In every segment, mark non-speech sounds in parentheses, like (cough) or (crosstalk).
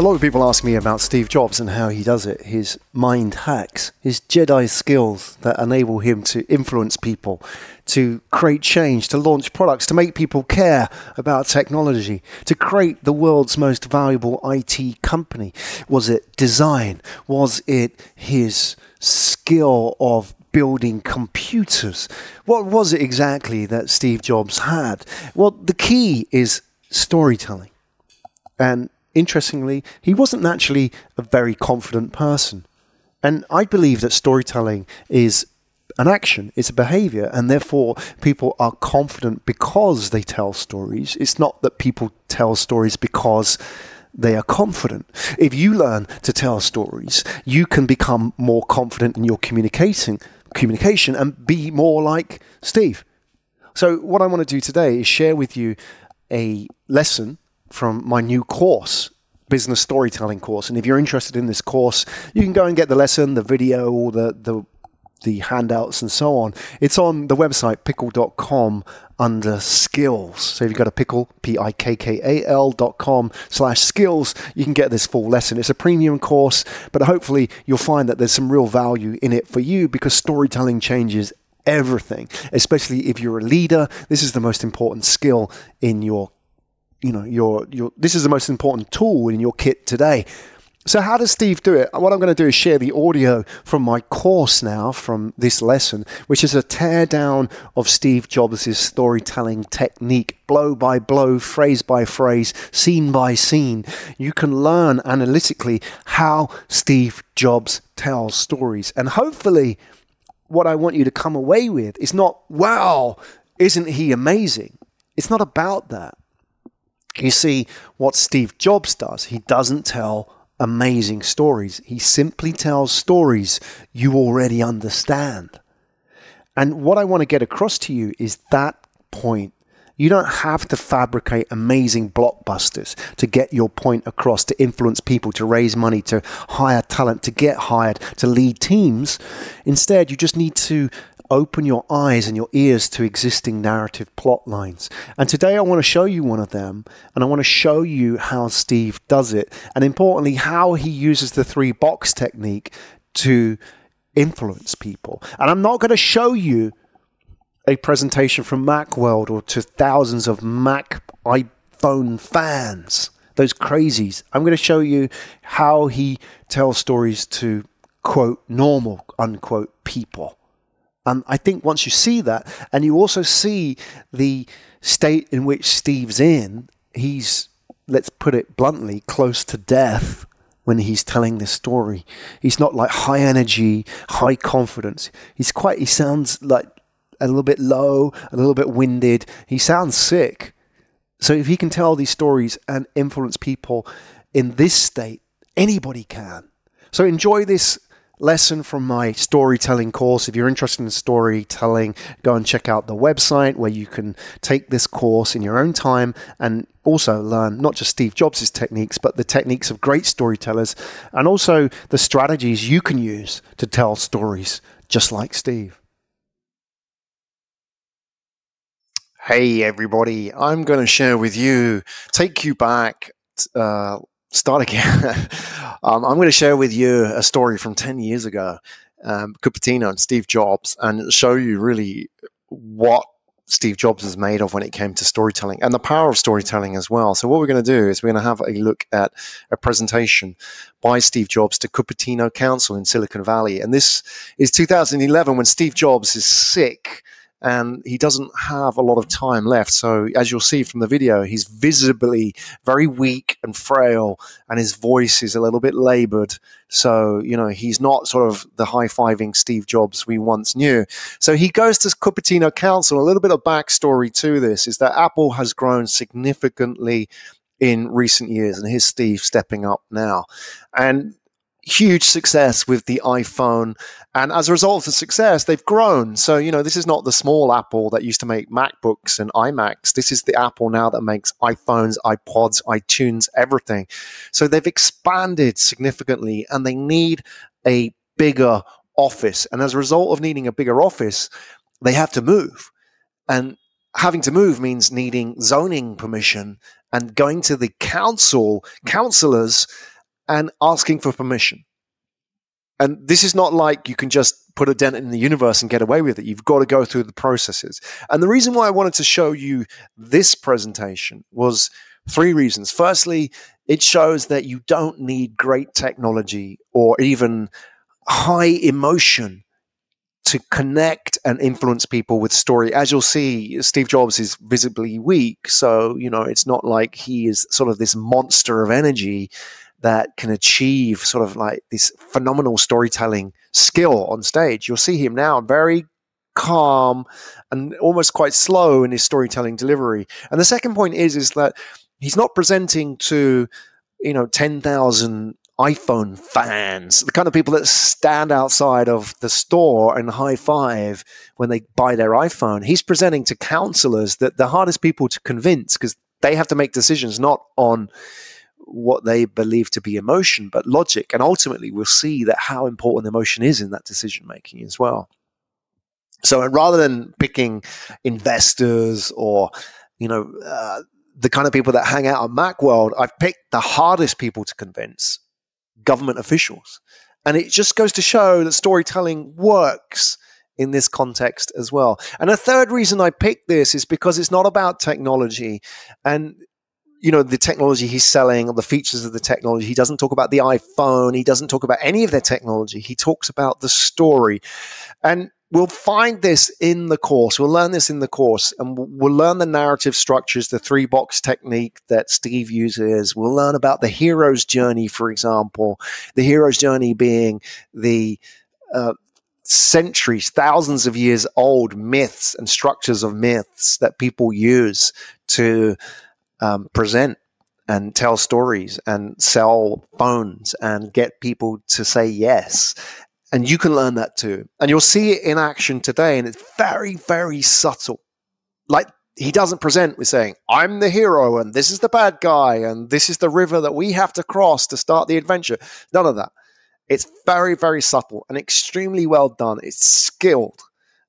A lot of people ask me about Steve Jobs and how he does it, his mind hacks, his Jedi skills that enable him to influence people, to create change, to launch products, to make people care about technology, to create the world's most valuable IT company. Was it design? Was it his skill of building computers? What was it exactly that Steve Jobs had? Well, the key is storytelling. And interestingly, he wasn't naturally a very confident person. And I believe that storytelling is an action, it's a behavior, and therefore people are confident because they tell stories. It's not that people tell stories because they are confident. If you learn to tell stories, you can become more confident in your communicating communication and be more like Steve. So what I want to do today is share with you a lesson from my new course, business storytelling course. And if you're interested in this course, you can go and get the lesson, the video, or the, the the handouts and so on. It's on the website pikkal.com under skills. So if you've got a pickle, P-I-K-K-A-L dot com slash skills, you can get this full lesson. It's a premium course, but hopefully you'll find that there's some real value in it for you because storytelling changes everything, especially if you're a leader. This is the most important skill in your you know your your this is the most important tool in your kit today. So how does Steve do it? What I'm going to do is share the audio from my course now from this lesson, which is a teardown of Steve Jobs' storytelling technique, blow by blow, phrase by phrase, scene by scene. You can learn analytically how Steve Jobs tells stories. And hopefully what I want you to come away with is not, wow, isn't he amazing? It's not about that. You see, what Steve Jobs does, he doesn't tell amazing stories. He simply tells stories you already understand. And what I want to get across to you is that point. You don't have to fabricate amazing blockbusters to get your point across, to influence people, to raise money, to hire talent, to get hired, to lead teams. Instead, you just need to open your eyes and your ears to existing narrative plot lines. And today I want to show you one of them, and I want to show you how Steve does it, and importantly, how he uses the three box technique to influence people. And I'm not going to show you a presentation from Macworld or to thousands of Mac iPhone fans, those crazies. I'm going to show you how he tells stories to quote normal unquote people. And I think once you see that, and you also see the state in which Steve's in, he's, let's put it bluntly, close to death when he's telling this story. He's not like high energy, high confidence. He's quite, he sounds like a little bit low, a little bit winded. He sounds sick. So if he can tell these stories and influence people in this state, anybody can. So enjoy this lesson from my storytelling course. If you're interested in storytelling, go and check out the website where you can take this course in your own time and also learn not just Steve Jobs' techniques, but the techniques of great storytellers and also the strategies you can use to tell stories just like Steve. Hey, everybody, I'm going to share with you, take you back. Uh, start again. (laughs) um, I'm going to share with you a story from 10 years ago, um, Cupertino and Steve Jobs, and show you really what Steve Jobs is made of when it came to storytelling and the power of storytelling as well. So, what we're going to do is we're going to have a look at a presentation by Steve Jobs to Cupertino Council in Silicon Valley. And this is 2011 when Steve Jobs is sick and he doesn't have a lot of time left. So, as you'll see from the video, he's visibly very weak and frail, and his voice is a little bit labored. So, you know, he's not sort of the high fiving Steve Jobs we once knew. So, he goes to Cupertino Council. A little bit of backstory to this is that Apple has grown significantly in recent years, and here's Steve stepping up now. And huge success with the iPhone. And as a result of the success, they've grown. So, you know, this is not the small Apple that used to make MacBooks and iMacs. This is the Apple now that makes iPhones, iPods, iTunes, everything. So they've expanded significantly and they need a bigger office. And as a result of needing a bigger office, they have to move. And having to move means needing zoning permission and going to the council, councillors, and asking for permission. And this is not like you can just put a dent in the universe and get away with it. You've got to go through the processes. And the reason why I wanted to show you this presentation was three reasons. Firstly, it shows that you don't need great technology or even high emotion to connect and influence people with story. As you'll see, Steve Jobs is visibly weak. So, you know, it's not like he is sort of this monster of energy that can achieve sort of like this phenomenal storytelling skill on stage. You'll see him now very calm and almost quite slow in his storytelling delivery. And the second point is is that he's not presenting to you know 10,000 iPhone fans, the kind of people that stand outside of the store and high five when they buy their iPhone. He's presenting to councillors that the hardest people to convince because they have to make decisions not on what they believe to be emotion, but logic. And ultimately, we'll see that how important emotion is in that decision making as well. So rather than picking investors or you know uh, the kind of people that hang out on Macworld, I've picked the hardest people to convince government officials. And it just goes to show that storytelling works in this context as well. And a third reason I picked this is because it's not about technology and you know the technology he's selling the features of the technology. He doesn't talk about the iPhone, he doesn't talk about any of their technology. He talks about the story. And we'll find this in the course. We'll learn this in the course, and we'll learn the narrative structures, the three box technique that Steve uses. We'll learn about the hero's journey, for example, the hero's journey being the uh, centuries, thousands of years old myths and structures of myths that people use to um, present and tell stories and sell phones and get people to say yes and you can learn that too. And you'll see it in action today. And it's very, very subtle. Like he doesn't present with saying, I'm the hero and this is the bad guy and this is the river that we have to cross to start the adventure. None of that. It's very, very subtle and extremely well done. It's skilled.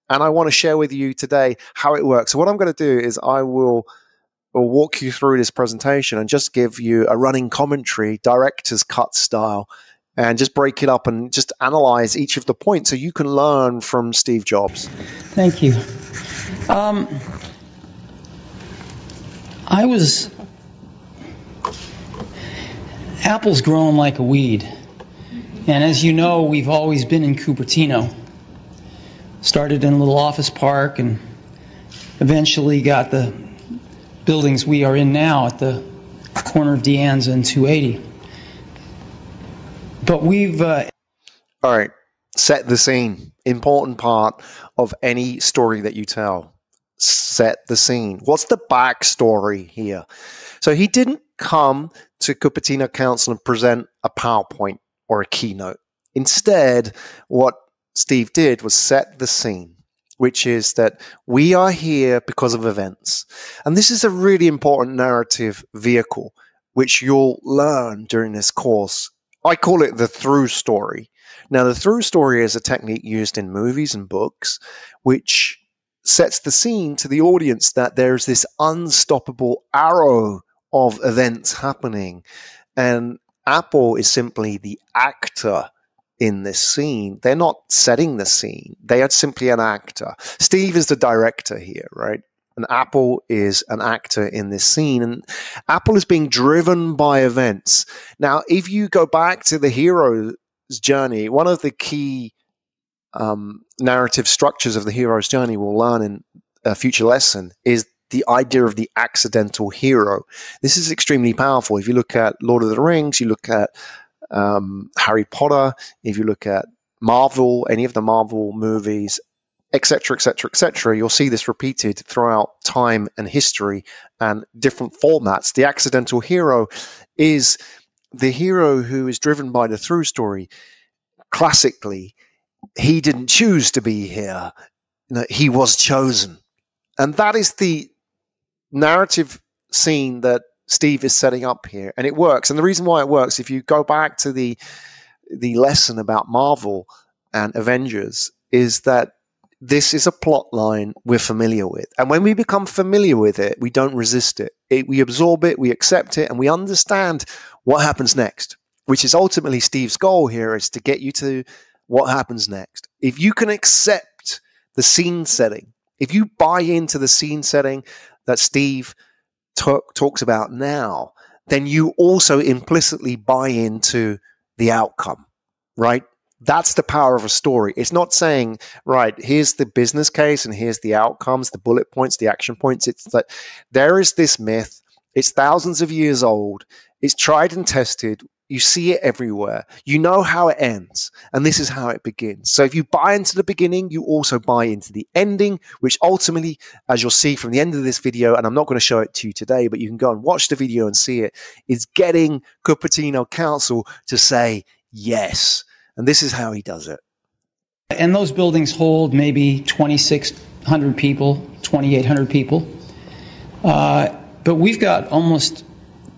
And I want to share with you today how it works. So, what I'm going to do is I will, will walk you through this presentation and just give you a running commentary, director's cut style and just break it up and just analyze each of the points so you can learn from Steve Jobs. Thank you. Um, I was. Apple's grown like a weed. And as you know, we've always been in Cupertino. Started in a little office park and eventually got the buildings we are in now at the corner of De Anza and 280. But we've. Uh... All right. Set the scene. Important part of any story that you tell. Set the scene. What's the backstory here? So he didn't come to Cupertino Council and present a PowerPoint or a keynote. Instead, what Steve did was set the scene, which is that we are here because of events. And this is a really important narrative vehicle, which you'll learn during this course I call it the through story. Now, the through story is a technique used in movies and books, which sets the scene to the audience that there's this unstoppable arrow of events happening. And Apple is simply the actor in this scene. They're not setting the scene, they are simply an actor. Steve is the director here, right? and Apple is an actor in this scene. And Apple is being driven by events. Now, if you go back to the hero's journey, one of the key um, narrative structures of the hero's journey we'll learn in a future lesson is the idea of the accidental hero. This is extremely powerful. If you look at Lord of the Rings, you look at um, Harry Potter, if you look at Marvel, any of the Marvel movies, etc., etc., etc. You'll see this repeated throughout time and history and different formats. The accidental hero is the hero who is driven by the through story. Classically, he didn't choose to be here; he was chosen, and that is the narrative scene that Steve is setting up here, and it works. And the reason why it works, if you go back to the the lesson about Marvel and Avengers, is that this is a plot line we're familiar with. And when we become familiar with it, we don't resist it. it. We absorb it, we accept it, and we understand what happens next. which is ultimately Steve's goal here, is to get you to what happens next. If you can accept the scene setting, if you buy into the scene setting that Steve t- talks about now, then you also implicitly buy into the outcome, right? That's the power of a story. It's not saying, right, here's the business case and here's the outcomes, the bullet points, the action points. It's that there is this myth. It's thousands of years old. It's tried and tested. You see it everywhere. You know how it ends, and this is how it begins. So if you buy into the beginning, you also buy into the ending, which ultimately, as you'll see from the end of this video, and I'm not going to show it to you today, but you can go and watch the video and see it, is getting Cupertino Council to say yes. And this is how he does it. And those buildings hold maybe 2,600 people, 2,800 people. Uh, but we've got almost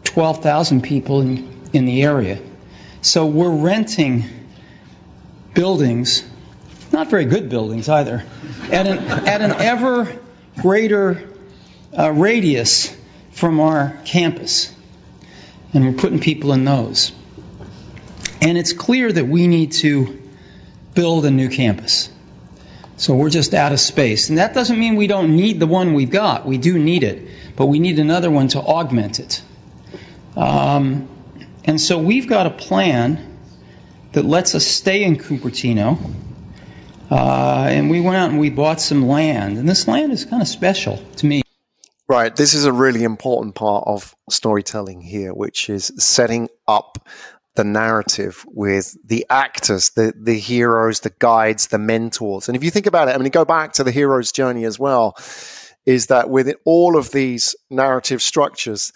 12,000 people in in the area. So we're renting buildings, not very good buildings either, at an, at an ever greater uh, radius from our campus. And we're putting people in those. And it's clear that we need to build a new campus. So we're just out of space. And that doesn't mean we don't need the one we've got. We do need it. But we need another one to augment it. Um, and so we've got a plan that lets us stay in Cupertino. Uh, and we went out and we bought some land. And this land is kind of special to me. Right. This is a really important part of storytelling here, which is setting up the narrative with the actors, the, the heroes, the guides, the mentors. And if you think about it, I mean, go back to the hero's journey as well, is that with all of these narrative structures,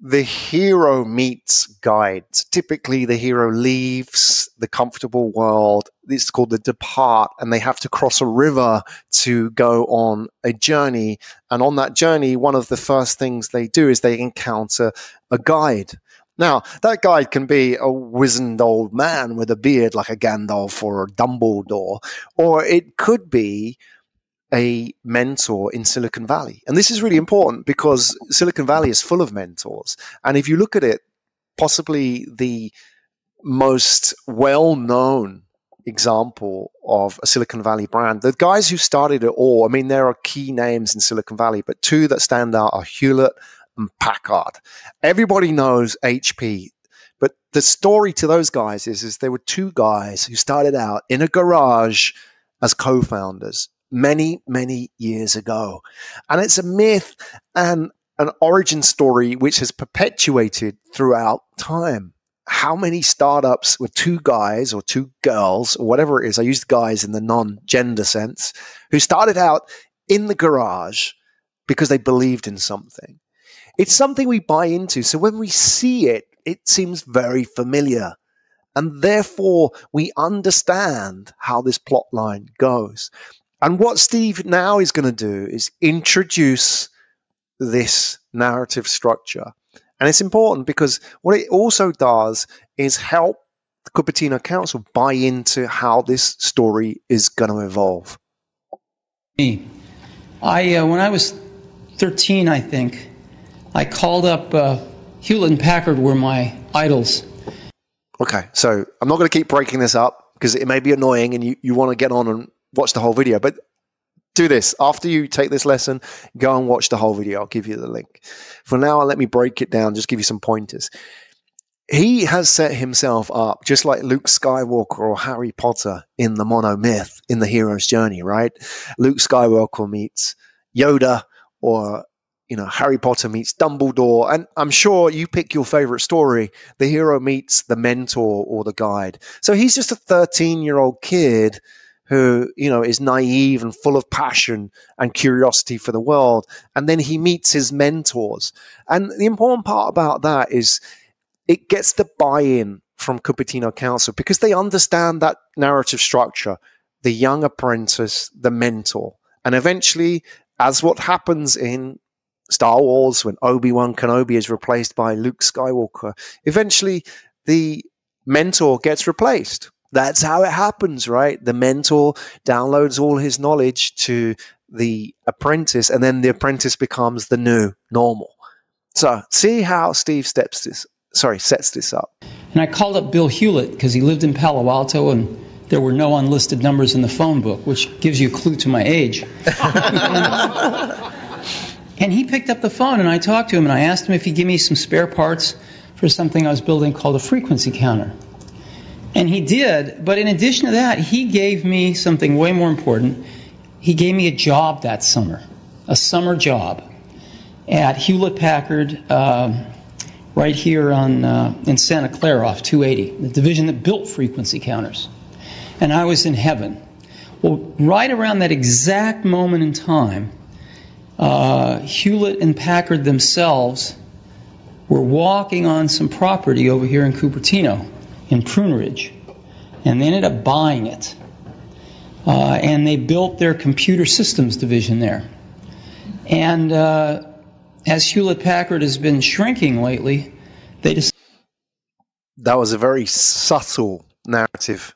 the hero meets guides. Typically, the hero leaves the comfortable world. It's called the depart, and they have to cross a river to go on a journey. And on that journey, one of the first things they do is they encounter a guide. Now, that guide can be a wizened old man with a beard like a Gandalf or a Dumbledore, or it could be a mentor in Silicon Valley. And this is really important because Silicon Valley is full of mentors. And if you look at it, possibly the most well known example of a Silicon Valley brand, the guys who started it all, I mean, there are key names in Silicon Valley, but two that stand out are Hewlett and Packard. Everybody knows HP. But the story to those guys is, is there were two guys who started out in a garage as co-founders many, many years ago. And it's a myth and an origin story which has perpetuated throughout time. How many startups with two guys or two girls or whatever it is, I use guys in the non gender sense, who started out in the garage because they believed in something. It's something we buy into. So when we see it, it seems very familiar. And therefore, we understand how this plot line goes. And what Steve now is going to do is introduce this narrative structure. And it's important because what it also does is help the Cupertino Council buy into how this story is going to evolve. Me, I uh, when I was 13, I think, I called up uh, Hewlett and Packard were my idols. Okay, so I'm not going to keep breaking this up because it may be annoying and you, you want to get on and watch the whole video. But do this after you take this lesson. Go and watch the whole video. I'll give you the link. For now, let me break it down. Just give you some pointers. He has set himself up just like Luke Skywalker or Harry Potter in the monomyth in the hero's journey, right? Luke Skywalker meets Yoda or you know, Harry Potter meets Dumbledore, and I'm sure you pick your favorite story. The hero meets the mentor or the guide. So he's just a 13 year old kid who you know is naive and full of passion and curiosity for the world. And then he meets his mentors. And the important part about that is it gets the buy-in from Cupertino Council because they understand that narrative structure the young apprentice the mentor. And eventually as what happens in Star Wars when Obi-Wan Kenobi is replaced by Luke Skywalker eventually the mentor gets replaced that's how it happens, right? The mentor downloads all his knowledge to the apprentice, and then the apprentice becomes the new normal. So, see how Steve steps this. Sorry, sets this up. And I called up Bill Hewlett because he lived in Palo Alto and there were no unlisted numbers in the phone book, which gives you a clue to my age. (laughs) and he picked up the phone and I talked to him and I asked him if he'd give me some spare parts for something I was building called a frequency counter. And he did, but in addition to that, he gave me something way more important. He gave me a job that summer, a summer job at Hewlett Packard, uh, right here on uh, in Santa Clara off 280, the division that built frequency counters. And I was in heaven. Well, right around that exact moment in time, uh, Hewlett and Packard themselves were walking on some property over here in Cupertino in Prune Ridge, and they ended up buying it. Uh, and they built their computer systems division there. And uh, as Hewlett Packard has been shrinking lately, they just. That was a very subtle narrative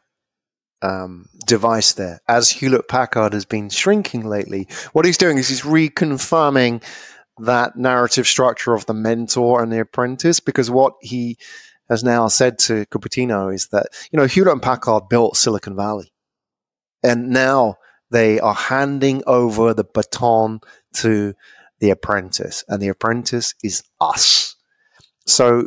um, device there. As Hewlett Packard has been shrinking lately, what he's doing is he's reconfirming that narrative structure of the mentor and the apprentice because what he has now said to Cupertino is that, you know, Hewlett Packard built Silicon Valley. And now they are handing over the baton to the apprentice, and the apprentice is us. So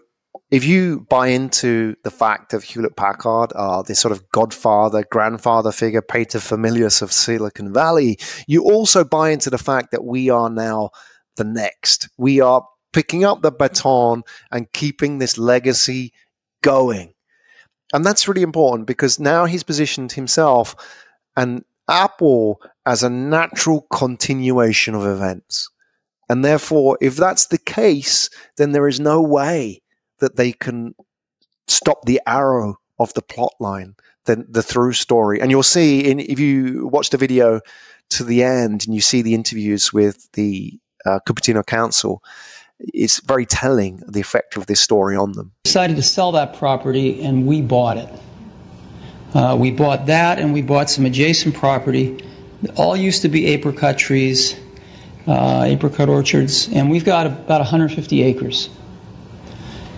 if you buy into the fact of Hewlett Packard, uh, this sort of godfather, grandfather figure, paterfamilias of Silicon Valley, you also buy into the fact that we are now the next. We are picking up the baton and keeping this legacy going. And that's really important because now he's positioned himself and Apple as a natural continuation of events. And therefore, if that's the case, then there is no way that they can stop the arrow of the plot line, the, the through story. And you'll see in, if you watch the video to the end and you see the interviews with the uh, Cupertino Council, it's very telling the effect of this story on them. Decided to sell that property and we bought it. Uh, we bought that and we bought some adjacent property. All used to be apricot trees uh, apricot orchards, and we've got about 150 acres.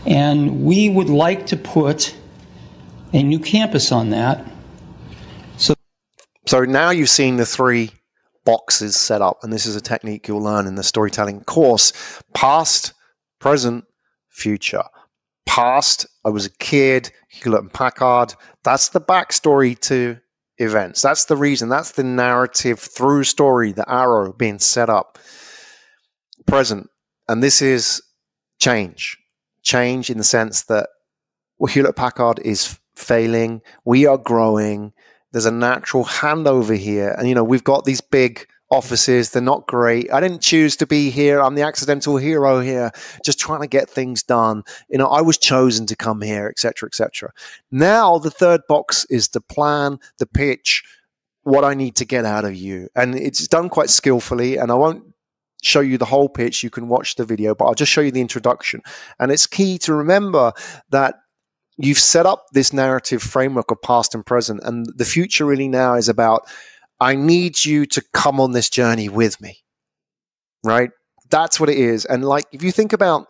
And we would like to put a new campus on that. So, so now you've seen the three boxes set up, and this is a technique you'll learn in the storytelling course past, present, future. Past, I was a kid, Hewlett and Packard. That's the backstory to events. That's the reason. That's the narrative through story, the arrow being set up. Present. And this is change. Change in the sense that well, Hewlett Packard is failing. We are growing. There's a natural handover here. And, you know, we've got these big offices. They're not great. I didn't choose to be here. I'm the accidental hero here, just trying to get things done. You know, I was chosen to come here, etc., etc. Now the third box is the plan, the pitch, what I need to get out of you, and it's done quite skillfully. And I won't show you the whole pitch. You can watch the video, but I'll just show you the introduction. And it's key to remember that you've set up this narrative framework of past and present, and the future really now is about I need you to come on this journey with me. Right? That's what it is. And like, if you think about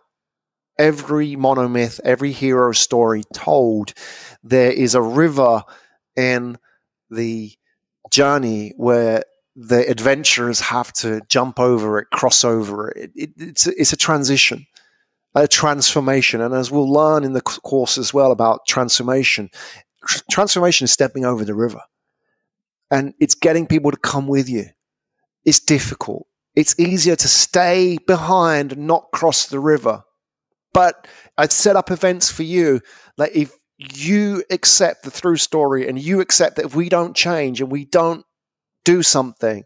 every monomyth, every hero story told, there is a river in the journey where the adventurers have to jump over it, cross over it. it, it it's, it's a transition, a transformation. And as we'll learn in the course as well about transformation, transformation is stepping over the river and it's getting people to come with you. It's difficult. It's easier to stay behind and not cross the river. But I'd set up events for you that if you accept the through story and you accept that if we don't change and we don't do something,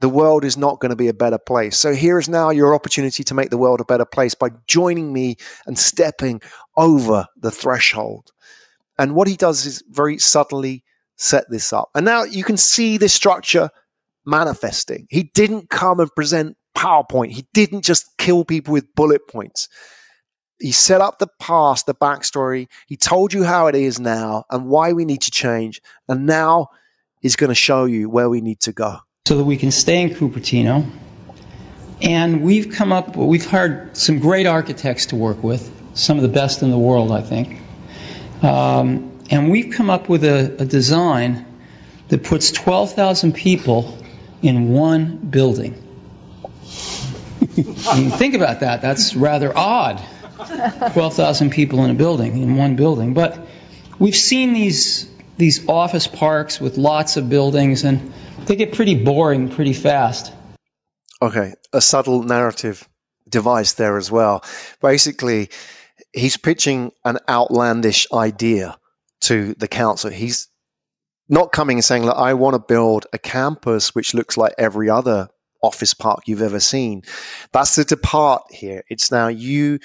the world is not going to be a better place. So here is now your opportunity to make the world a better place by joining me and stepping over the threshold. And what he does is very subtly set this up. And now you can see this structure manifesting. He didn't come and present PowerPoint, he didn't just kill people with bullet points. He set up the past, the backstory. He told you how it is now and why we need to change. And now he's going to show you where we need to go. So that we can stay in Cupertino. And we've come up, we've hired some great architects to work with, some of the best in the world, I think. Um, and we've come up with a, a design that puts 12,000 people in one building. (laughs) Think about that. That's rather odd. (laughs) 12,000 people in a building, in one building. But we've seen these, these office parks with lots of buildings, and they get pretty boring pretty fast. Okay, a subtle narrative device there as well. Basically, he's pitching an outlandish idea to the council. He's not coming and saying, Look, I want to build a campus which looks like every other office park you've ever seen. That's the depart here. It's now you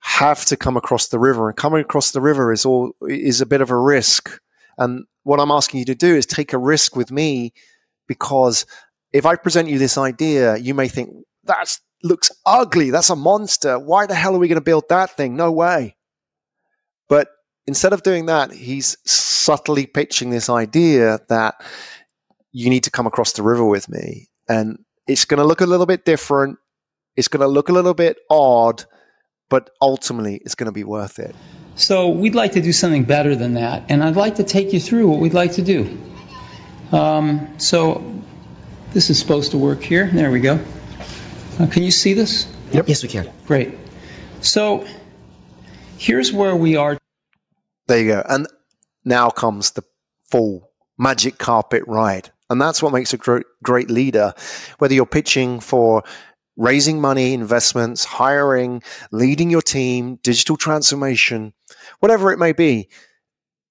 have to come across the river, and coming across the river is all is a bit of a risk. And what I'm asking you to do is take a risk with me because if I present you this idea, you may think that looks ugly. That's a monster. Why the hell are we going to build that thing? No way. But instead of doing that, he's subtly pitching this idea that you need to come across the river with me. And it's going to look a little bit different. It's going to look a little bit odd, but ultimately it's going to be worth it. So we'd like to do something better than that, and I'd like to take you through what we'd like to do. Um, so this is supposed to work here. There we go. Uh, can you see this? Yep. Yes, we can. Great. So here's where we are. There you go. And now comes the full magic carpet ride. And that's what makes a great leader. Whether you're pitching for raising money, investments, hiring, leading your team, digital transformation, whatever it may be,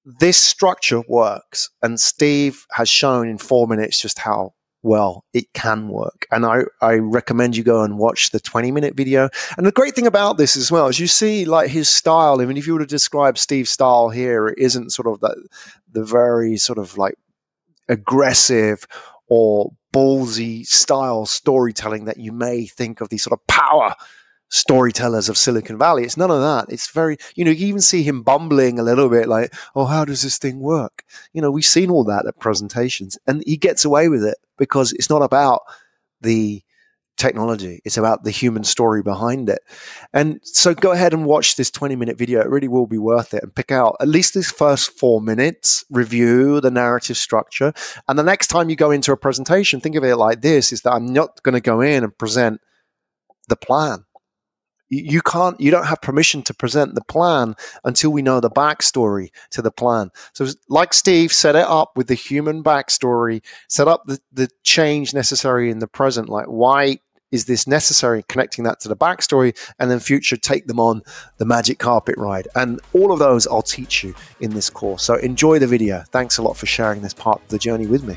this structure works. And Steve has shown in four minutes just how well it can work. And I, I recommend you go and watch the 20 minute video. And the great thing about this as well is you see like his style. I mean, if you were to describe Steve's style here, it isn't sort of the, the very sort of like aggressive or ballsy style storytelling that you may think of these sort of power storytellers of Silicon Valley. It's none of that. It's very, you know, you even see him bumbling a little bit like, oh, how does this thing work? You know, we've seen all that at presentations and he gets away with it because it's not about the technology. It's about the human story behind it. And so go ahead and watch this 20 minute video. It really will be worth it and pick out at least this first four minutes, review the narrative structure. And the next time you go into a presentation, think of it like this is that I'm not going to go in and present the plan you can't you don't have permission to present the plan until we know the backstory to the plan. So like steve set it up with the human backstory set up the, the change necessary in the present. Like why is this necessary? Connecting that to the backstory and then future take them on the magic carpet ride. And all of those i'll teach you in this course. So enjoy the video. Thanks a lot for sharing this part of the journey with me